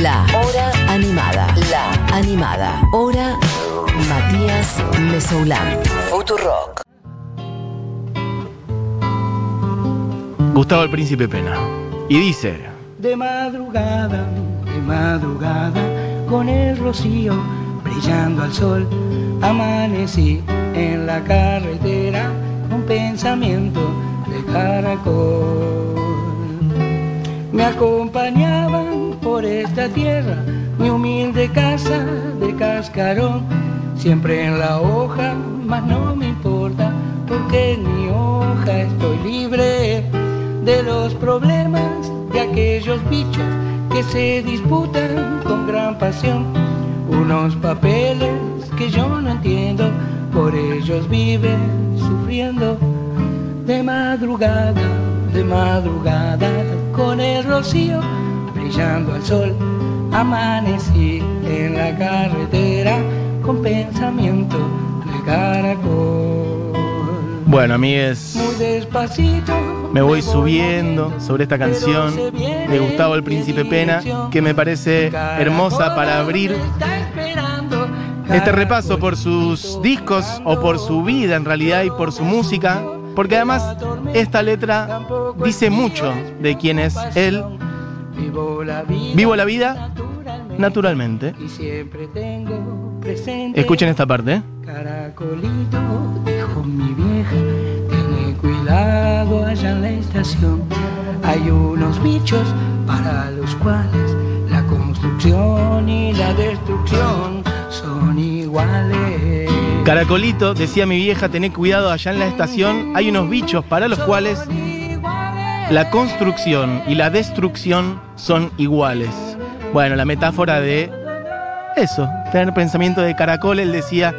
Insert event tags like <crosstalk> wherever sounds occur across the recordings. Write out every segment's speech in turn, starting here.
La Hora Animada. La Animada. Hora Matías Mesoulán. Futurock. Gustavo el Príncipe Pena. Y dice, De madrugada, de madrugada, con el rocío brillando al sol, amanecí en la carretera con pensamiento de caracol. Me acompañaban por esta tierra mi humilde casa de cascarón, siempre en la hoja, mas no me importa, porque en mi hoja estoy libre de los problemas de aquellos bichos que se disputan con gran pasión. Unos papeles que yo no entiendo, por ellos viven sufriendo de madrugada, de madrugada, con el rocío brillando al sol. Amanecí en la carretera con pensamiento de caracol. bueno, amigues, Muy despacito. me voy subiendo sobre esta canción de Gustavo el Príncipe Pena, que me parece hermosa para abrir este repaso por sus discos o por su vida en realidad y por su música, porque además esta letra dice mucho de quién es él. Vivo la vida, naturalmente. Escuchen esta parte. ¿eh? Caracolito, dijo mi vieja, tiene cuidado allá en la estación. Hay unos bichos para los cuales la construcción y la destrucción son iguales. Caracolito, decía mi vieja, tené cuidado allá en la estación. Hay unos bichos para los cuales la construcción y la destrucción son iguales. Bueno, la metáfora de eso, tener pensamiento de caracol, él decía,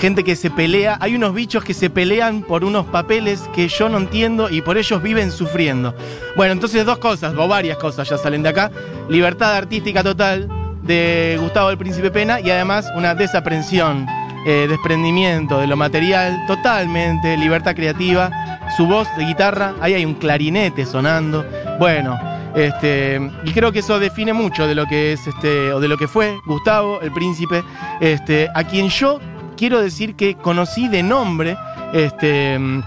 gente que se pelea, hay unos bichos que se pelean por unos papeles que yo no entiendo y por ellos viven sufriendo. Bueno, entonces dos cosas, o varias cosas ya salen de acá. Libertad artística total de Gustavo el Príncipe Pena y además una desaprensión, eh, desprendimiento de lo material, totalmente, libertad creativa. Su voz de guitarra, ahí hay un clarinete sonando. Bueno, este, y creo que eso define mucho de lo que es este, o de lo que fue Gustavo, el príncipe, este, a quien yo quiero decir que conocí de nombre este, en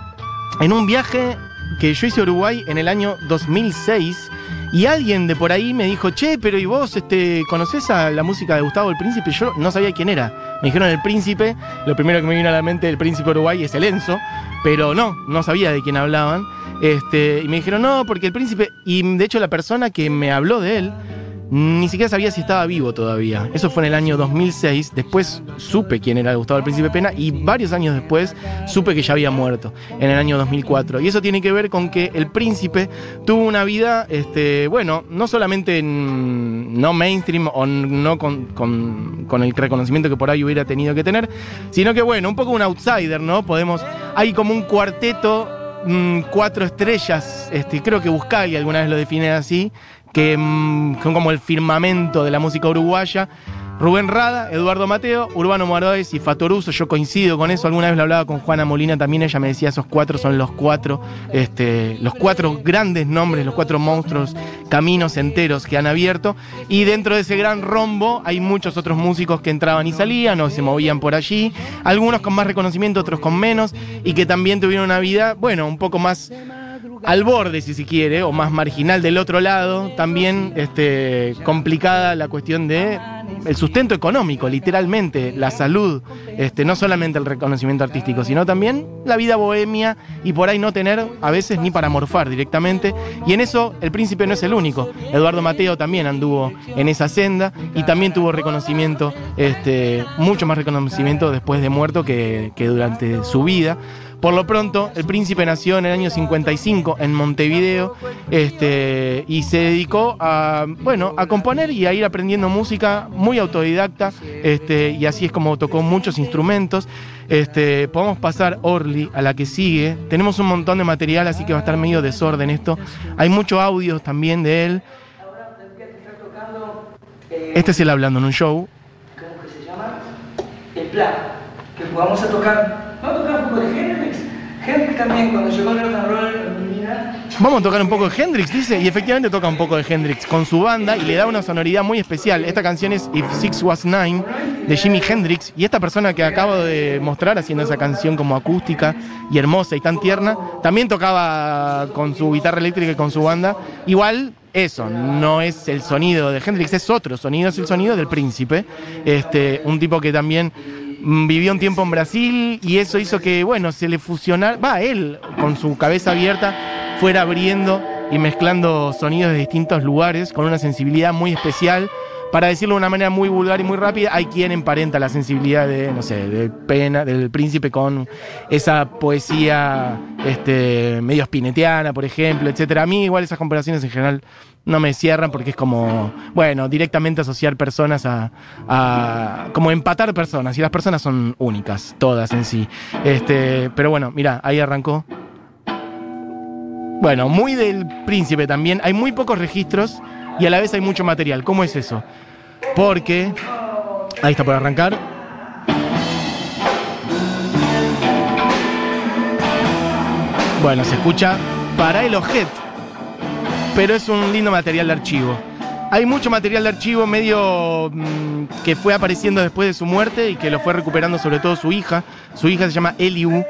un viaje que yo hice a Uruguay en el año 2006. Y alguien de por ahí me dijo, che, pero ¿y vos este, conocés a la música de Gustavo el Príncipe? Yo no sabía quién era. Me dijeron el príncipe, lo primero que me vino a la mente del príncipe Uruguay es el Enzo, pero no, no sabía de quién hablaban. Este, y me dijeron, no, porque el príncipe, y de hecho la persona que me habló de él, ni siquiera sabía si estaba vivo todavía. Eso fue en el año 2006. Después supe quién era Gustavo el Príncipe Pena y varios años después supe que ya había muerto en el año 2004. Y eso tiene que ver con que el príncipe tuvo una vida, este, bueno, no solamente en, no mainstream o no con, el reconocimiento que por ahí hubiera tenido que tener, sino que bueno, un poco un outsider, ¿no? Podemos, hay como un cuarteto mm, cuatro estrellas, este, creo que Buscali alguna vez lo define así, que mm, son como el firmamento de la música uruguaya. Rubén Rada, Eduardo Mateo, Urbano Moroes y Fatoruso, yo coincido con eso, alguna vez lo hablaba con Juana Molina también, ella me decía esos cuatro son los cuatro, este, los cuatro grandes nombres, los cuatro monstruos, caminos enteros que han abierto, y dentro de ese gran rombo hay muchos otros músicos que entraban y salían o se movían por allí, algunos con más reconocimiento, otros con menos, y que también tuvieron una vida, bueno, un poco más al borde, si se quiere, o más marginal del otro lado, también este, complicada la cuestión de el sustento económico, literalmente, la salud, este, no solamente el reconocimiento artístico, sino también la vida bohemia y por ahí no tener a veces ni para morfar directamente. Y en eso el príncipe no es el único. Eduardo Mateo también anduvo en esa senda y también tuvo reconocimiento, este, mucho más reconocimiento después de muerto que, que durante su vida. Por lo pronto, el príncipe nació en el año 55 en Montevideo este, y se dedicó a, bueno, a componer y a ir aprendiendo música muy autodidacta este, y así es como tocó muchos instrumentos. Este, podemos pasar Orly a la que sigue. Tenemos un montón de material, así que va a estar medio desorden esto. Hay muchos audios también de él. Este es él hablando en un show. ¿Cómo que se llama? El plan. Que vamos a tocar. Vamos a tocar un poco de Hendrix. También, cuando llegó el Vamos a tocar un poco de Hendrix, dice, y efectivamente toca un poco de Hendrix con su banda y le da una sonoridad muy especial. Esta canción es If Six Was Nine de Jimi Hendrix y esta persona que acabo de mostrar haciendo esa canción como acústica y hermosa y tan tierna, también tocaba con su guitarra eléctrica y con su banda. Igual eso, no es el sonido de Hendrix, es otro sonido, es el sonido del príncipe. Este, un tipo que también vivió un tiempo en Brasil y eso hizo que, bueno, se le fusionara, va, él con su cabeza abierta fuera abriendo y mezclando sonidos de distintos lugares con una sensibilidad muy especial. Para decirlo de una manera muy vulgar y muy rápida, hay quien emparenta la sensibilidad de, no sé, de Pena, del príncipe con esa poesía este, medio spinetiana, por ejemplo, etcétera. A mí igual esas comparaciones en general no me cierran porque es como, bueno, directamente asociar personas a, a, como empatar personas y las personas son únicas, todas en sí. Este, pero bueno, mira, ahí arrancó bueno, muy del príncipe también. Hay muy pocos registros y a la vez hay mucho material. ¿Cómo es eso? Porque. Ahí está por arrancar. Bueno, se escucha para el ojet. Pero es un lindo material de archivo. Hay mucho material de archivo medio mmm, que fue apareciendo después de su muerte y que lo fue recuperando sobre todo su hija. Su hija se llama Eliu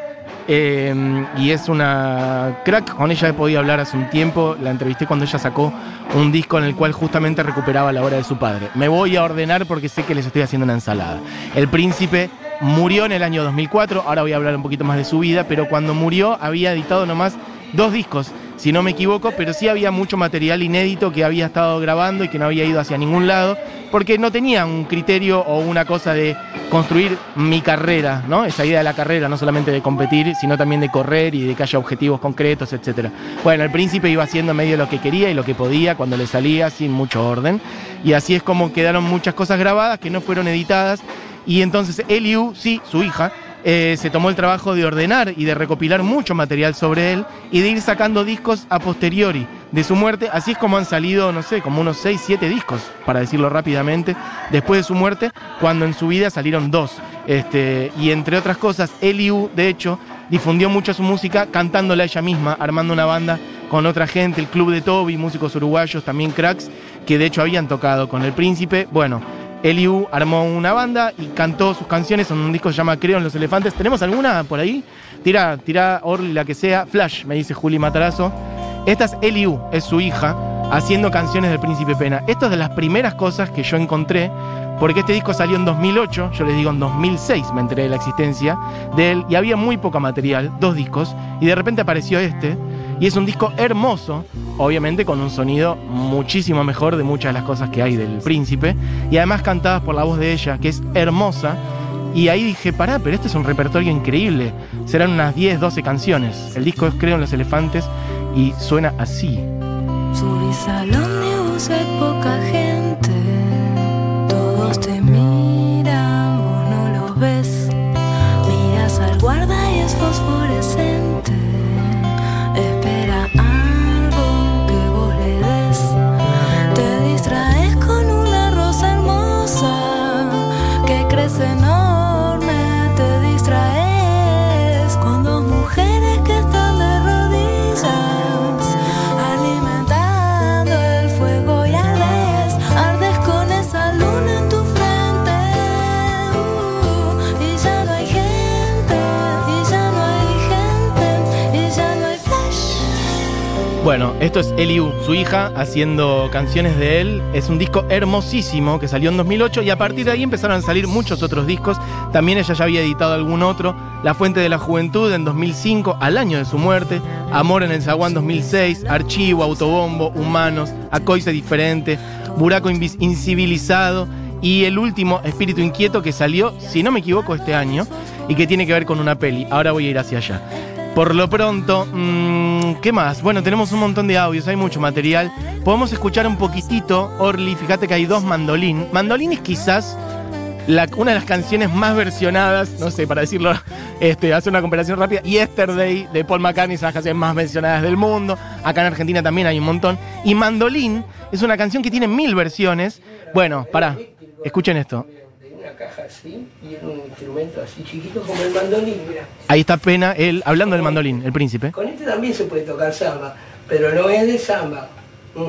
eh, y es una crack, con ella he podido hablar hace un tiempo, la entrevisté cuando ella sacó un disco en el cual justamente recuperaba la obra de su padre. Me voy a ordenar porque sé que les estoy haciendo una ensalada. El príncipe murió en el año 2004, ahora voy a hablar un poquito más de su vida, pero cuando murió había editado nomás dos discos si no me equivoco, pero sí había mucho material inédito que había estado grabando y que no había ido hacia ningún lado, porque no tenía un criterio o una cosa de construir mi carrera, ¿no? Esa idea de la carrera, no solamente de competir, sino también de correr y de que haya objetivos concretos, etc. Bueno, el príncipe iba haciendo medio lo que quería y lo que podía cuando le salía, sin mucho orden, y así es como quedaron muchas cosas grabadas que no fueron editadas, y entonces Eliu, sí, su hija, eh, se tomó el trabajo de ordenar y de recopilar mucho material sobre él y de ir sacando discos a posteriori de su muerte. Así es como han salido, no sé, como unos 6, 7 discos, para decirlo rápidamente, después de su muerte, cuando en su vida salieron dos. Este, y entre otras cosas, Eliu, de hecho, difundió mucho su música cantándola ella misma, armando una banda con otra gente, el Club de Toby, músicos uruguayos, también cracks, que de hecho habían tocado con el príncipe. Bueno, Eliu armó una banda y cantó sus canciones en un disco que se llama Creo en los Elefantes. ¿Tenemos alguna por ahí? Tira, tira Orly, la que sea. Flash, me dice Juli Matarazo. Esta es Eliu, es su hija, haciendo canciones del Príncipe Pena. Esto es de las primeras cosas que yo encontré, porque este disco salió en 2008, yo les digo en 2006 me enteré de la existencia de él, y había muy poco material, dos discos, y de repente apareció este, y es un disco hermoso, obviamente con un sonido muchísimo mejor de muchas de las cosas que hay del príncipe, y además cantadas por la voz de ella, que es hermosa. Y ahí dije, pará, pero este es un repertorio increíble. Serán unas 10, 12 canciones. El disco es Creo en los Elefantes y suena así. Esto es Eliu, su hija, haciendo canciones de él. Es un disco hermosísimo que salió en 2008 y a partir de ahí empezaron a salir muchos otros discos. También ella ya había editado algún otro. La Fuente de la Juventud en 2005, al año de su muerte. Amor en el Zaguán 2006. Archivo, Autobombo, Humanos, Acoise Diferente, Buraco Incivilizado. Y el último, Espíritu Inquieto, que salió, si no me equivoco, este año y que tiene que ver con una peli. Ahora voy a ir hacia allá. Por lo pronto, mmm, ¿qué más? Bueno, tenemos un montón de audios, hay mucho material. Podemos escuchar un poquitito, Orly, fíjate que hay dos mandolín. Mandolín es quizás la- una de las canciones más versionadas, no sé, para decirlo, <laughs> este, hacer una comparación rápida. Yesterday de Paul McCartney es una de las canciones más mencionadas del mundo. Acá en Argentina también hay un montón. Y Mandolín es una canción que tiene mil versiones. Bueno, pará, escuchen esto. Caja así y era un instrumento así chiquito como el mandolín, mira. Ahí está Pena, él hablando del mandolín, el príncipe. Con este también se puede tocar samba, pero no es de samba. Mm.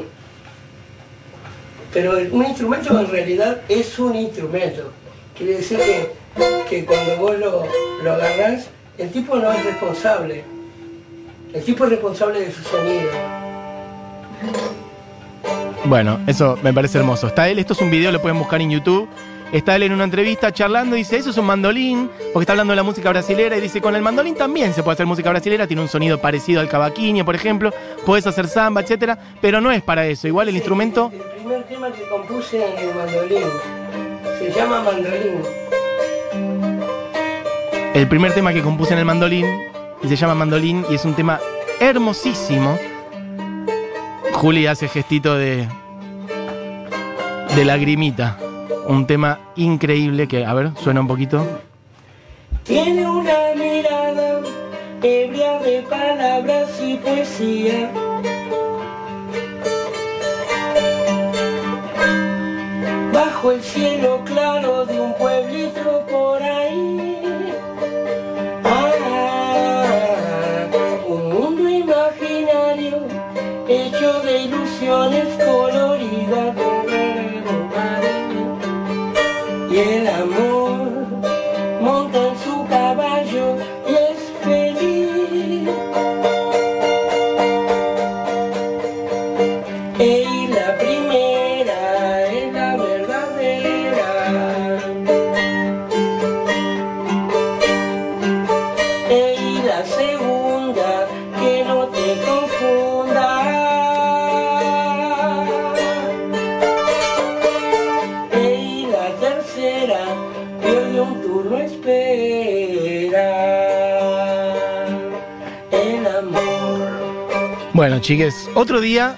Pero un instrumento en realidad es un instrumento. Quiere decir que, que cuando vos lo, lo agarrás, el tipo no es responsable. El tipo es responsable de su sonido. Bueno, eso me parece hermoso. Está él, esto es un video, lo pueden buscar en YouTube. Está él en una entrevista charlando y dice, eso es un mandolín, porque está hablando de la música brasilera y dice, con el mandolín también se puede hacer música brasilera, tiene un sonido parecido al cavaquinho, por ejemplo, puedes hacer samba, etcétera, pero no es para eso. Igual el instrumento, El primer tema que compuse en el mandolín se llama Mandolín. el primer tema que compuse en el mandolín, y se llama Mandolín, y es un tema hermosísimo. Juli hace gestito de. de lagrimita. Un tema increíble que, a ver, suena un poquito. Tiene una mirada ebria de palabras y poesía. Bajo el cielo claro de un pueblito por ahí. Ah, un mundo imaginario hecho de ilusiones chiques, otro día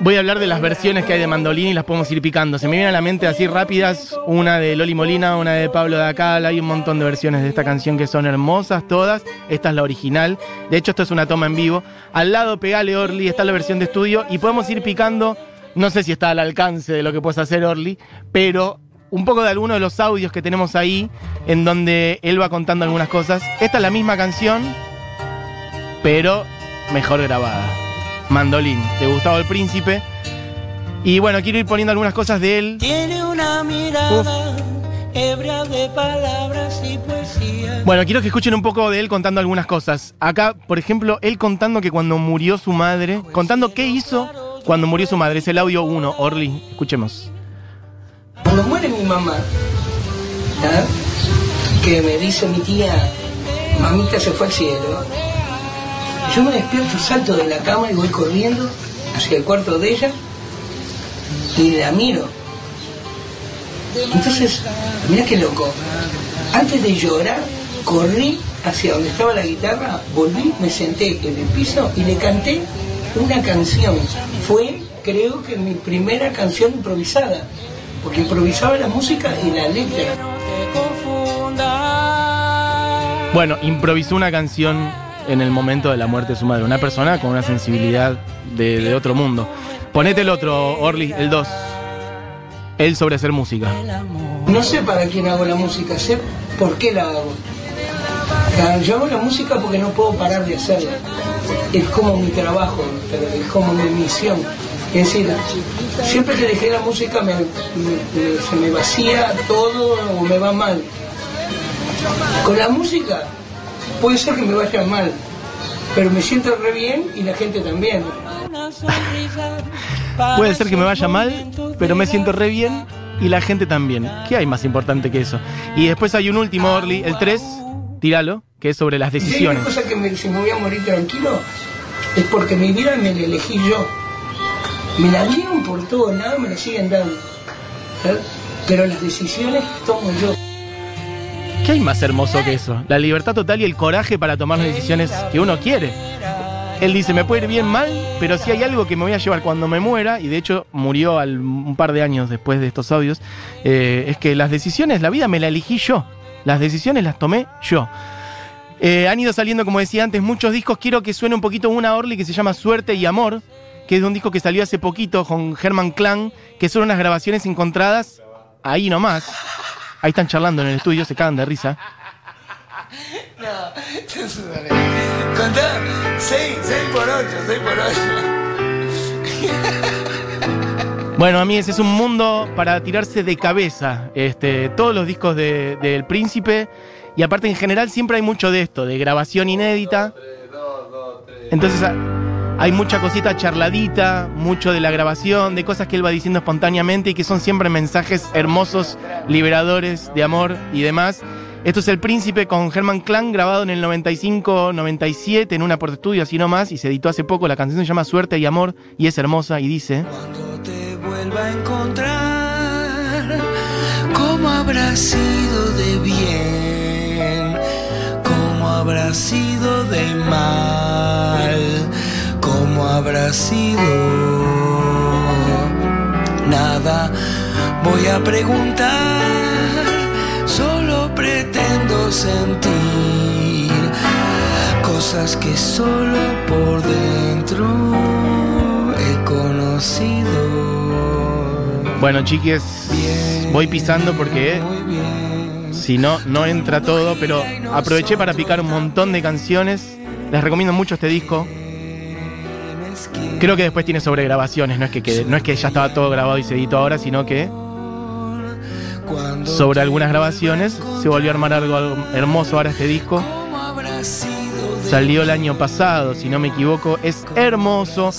voy a hablar de las versiones que hay de mandolín y las podemos ir picando. Se me vienen a la mente así rápidas, una de Loli Molina, una de Pablo Dacal, hay un montón de versiones de esta canción que son hermosas todas. Esta es la original. De hecho, esto es una toma en vivo. Al lado, pegale Orly, está la versión de estudio y podemos ir picando. No sé si está al alcance de lo que puedes hacer Orly, pero un poco de algunos de los audios que tenemos ahí, en donde él va contando algunas cosas. Esta es la misma canción, pero mejor grabada. Mandolín, de Gustavo el Príncipe. Y bueno, quiero ir poniendo algunas cosas de él. Tiene una mirada ebria de palabras y poesía. Bueno, quiero que escuchen un poco de él contando algunas cosas. Acá, por ejemplo, él contando que cuando murió su madre, contando qué hizo cuando murió su madre. Es el audio 1, Orly. Escuchemos. Cuando muere mi mamá, ¿tá? que me dice mi tía, mamita se fue al cielo, yo me despierto, salto de la cama y voy corriendo hacia el cuarto de ella y la miro. Entonces, mira qué loco. Antes de llorar, corrí hacia donde estaba la guitarra, volví, me senté en el piso y le canté una canción. Fue, creo que mi primera canción improvisada, porque improvisaba la música y la letra. Bueno, improvisó una canción en el momento de la muerte de su madre. Una persona con una sensibilidad de, otro mundo. Ponete el otro, Orly, el 2. Él sobre hacer música. No sé para quién hago la música, sé por qué la hago. Yo hago la música porque no puedo parar de hacerla. Es como mi trabajo, es como mi misión. Es decir, siempre que dejé la música se me vacía todo o me va mal. Con la música puede ser que me vaya mal, pero me siento re bien y la gente también. Puede ser que me vaya mal, pero me siento re bien y la gente también. ¿Qué hay más importante que eso? Y después hay un último, Orly, el 3, tíralo, que es sobre las Y si hay una decisiones. cosa que me, si me voy a morir tranquilo, es porque mi vida me la elegí yo. Me la dieron por todos lados, me la siguen dando. ¿sabes? Pero las decisiones tomo yo. ¿Qué hay más hermoso que eso? La libertad total y el coraje para tomar las decisiones que uno quiere. Él dice, me puede ir bien mal, pero si hay algo que me voy a llevar cuando me muera, y de hecho murió un par de años después de estos audios, eh, es que las decisiones, la vida me la elegí yo. Las decisiones las tomé yo. Eh, han ido saliendo, como decía antes, muchos discos. Quiero que suene un poquito una Orly que se llama Suerte y Amor, que es de un disco que salió hace poquito con Herman Klang, que son unas grabaciones encontradas ahí nomás. Ahí están charlando en el estudio, se cagan de risa. No. Contá, 6, 6 por 8, 6 por 8. Bueno, a mí ese es un mundo para tirarse de cabeza. Este, todos los discos de- del Príncipe. Y aparte, en general, siempre hay mucho de esto, de grabación inédita. Entonces, hay mucha cosita charladita, mucho de la grabación, de cosas que él va diciendo espontáneamente y que son siempre mensajes hermosos, liberadores de amor y demás. Esto es El Príncipe con Herman Klang, grabado en el 95-97 en un aporte estudio, así nomás, y se editó hace poco. La canción se llama Suerte y Amor y es hermosa y dice. Cuando te vuelva a encontrar, ¿cómo habrá sido de bien? ¿Cómo habrá sido de mal? ¿Cómo habrá sido? Nada voy a preguntar, solo pretendo sentir cosas que solo por dentro he conocido. Bueno, chiques, voy pisando porque bien. si no, no entra todo, pero aproveché para picar un montón de canciones. Les recomiendo mucho este disco. Creo que después tiene sobregrabaciones, no es que, no es que ya estaba todo grabado y se ahora, sino que sobre algunas grabaciones se volvió a armar algo, algo hermoso ahora este disco. ¿Cómo habrá sido de Salió el año pasado, si no me equivoco, es hermoso.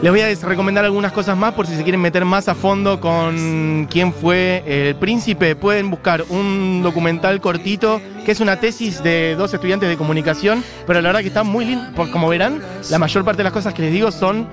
Les voy a recomendar algunas cosas más por si se quieren meter más a fondo con quién fue el príncipe. Pueden buscar un documental cortito que es una tesis de dos estudiantes de comunicación, pero la verdad que está muy lindo. Como verán, la mayor parte de las cosas que les digo son,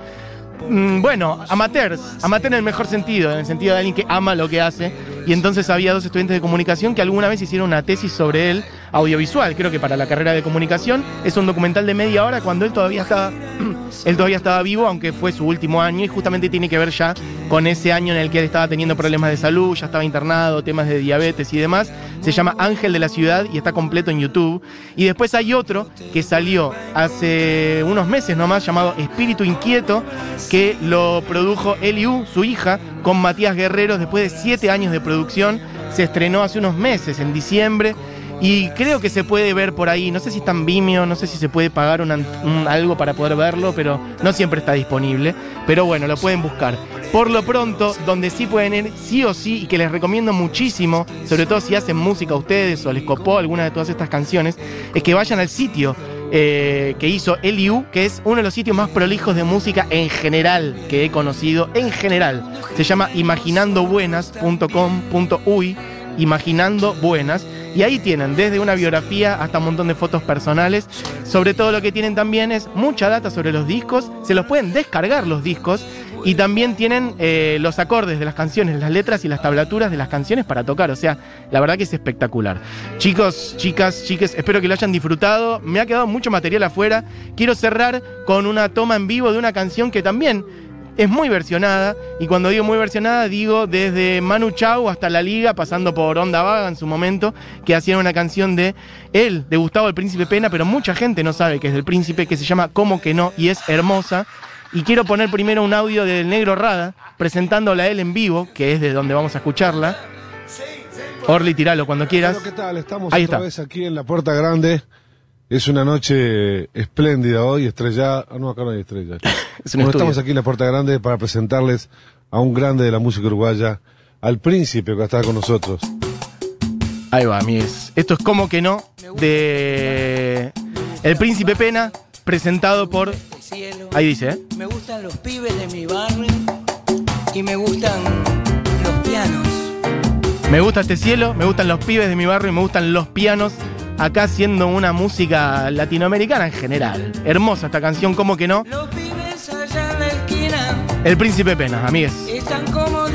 mm, bueno, amateurs. Amateur en el mejor sentido, en el sentido de alguien que ama lo que hace. Y entonces había dos estudiantes de comunicación que alguna vez hicieron una tesis sobre él, audiovisual, creo que para la carrera de comunicación. Es un documental de media hora cuando él todavía estaba, <clears throat> él todavía estaba vivo, aunque fue su último año, y justamente tiene que ver ya con ese año en el que él estaba teniendo problemas de salud, ya estaba internado, temas de diabetes y demás. Se llama Ángel de la Ciudad y está completo en YouTube. Y después hay otro que salió hace unos meses nomás, llamado Espíritu Inquieto, que lo produjo Eliu, su hija, con Matías Guerreros, después de siete años de producción. Se estrenó hace unos meses, en diciembre. Y creo que se puede ver por ahí, no sé si está en Vimeo, no sé si se puede pagar un, algo para poder verlo, pero no siempre está disponible. Pero bueno, lo pueden buscar. Por lo pronto, donde sí pueden ir, sí o sí, y que les recomiendo muchísimo, sobre todo si hacen música ustedes o les copó alguna de todas estas canciones, es que vayan al sitio eh, que hizo Eliu, que es uno de los sitios más prolijos de música en general que he conocido, en general. Se llama imaginandobuenas.com.uy, Imaginando Buenas. Y ahí tienen desde una biografía hasta un montón de fotos personales. Sobre todo lo que tienen también es mucha data sobre los discos. Se los pueden descargar los discos. Y también tienen eh, los acordes de las canciones, las letras y las tablaturas de las canciones para tocar. O sea, la verdad que es espectacular. Chicos, chicas, chiques, espero que lo hayan disfrutado. Me ha quedado mucho material afuera. Quiero cerrar con una toma en vivo de una canción que también es muy versionada. Y cuando digo muy versionada, digo desde Manu Chao hasta La Liga, pasando por Onda Vaga en su momento, que hacían una canción de él, de Gustavo el Príncipe Pena, pero mucha gente no sabe que es del Príncipe, que se llama Como que no, y es hermosa. Y quiero poner primero un audio del Negro Rada, presentándola a él en vivo, que es de donde vamos a escucharla. Orly, tiralo cuando quieras. Bueno, ¿qué tal? Estamos Ahí otra está. vez aquí en la Puerta Grande. Es una noche espléndida hoy, estrellada. Ah, no, acá no hay estrella. <laughs> Es Bueno, estamos aquí en la Puerta Grande para presentarles a un grande de la música uruguaya, al príncipe que está con nosotros. Ahí va, amigues. Esto es como que no, de El Príncipe Pena, presentado por. Ahí dice, ¿eh? Me gustan los pibes de mi barrio y me gustan los pianos. Me gusta este cielo, me gustan los pibes de mi barrio y me gustan los pianos. Acá haciendo una música latinoamericana en general. Hermosa esta canción, como que no. Los pibes allá en la esquina El Príncipe Pena, amigues. están como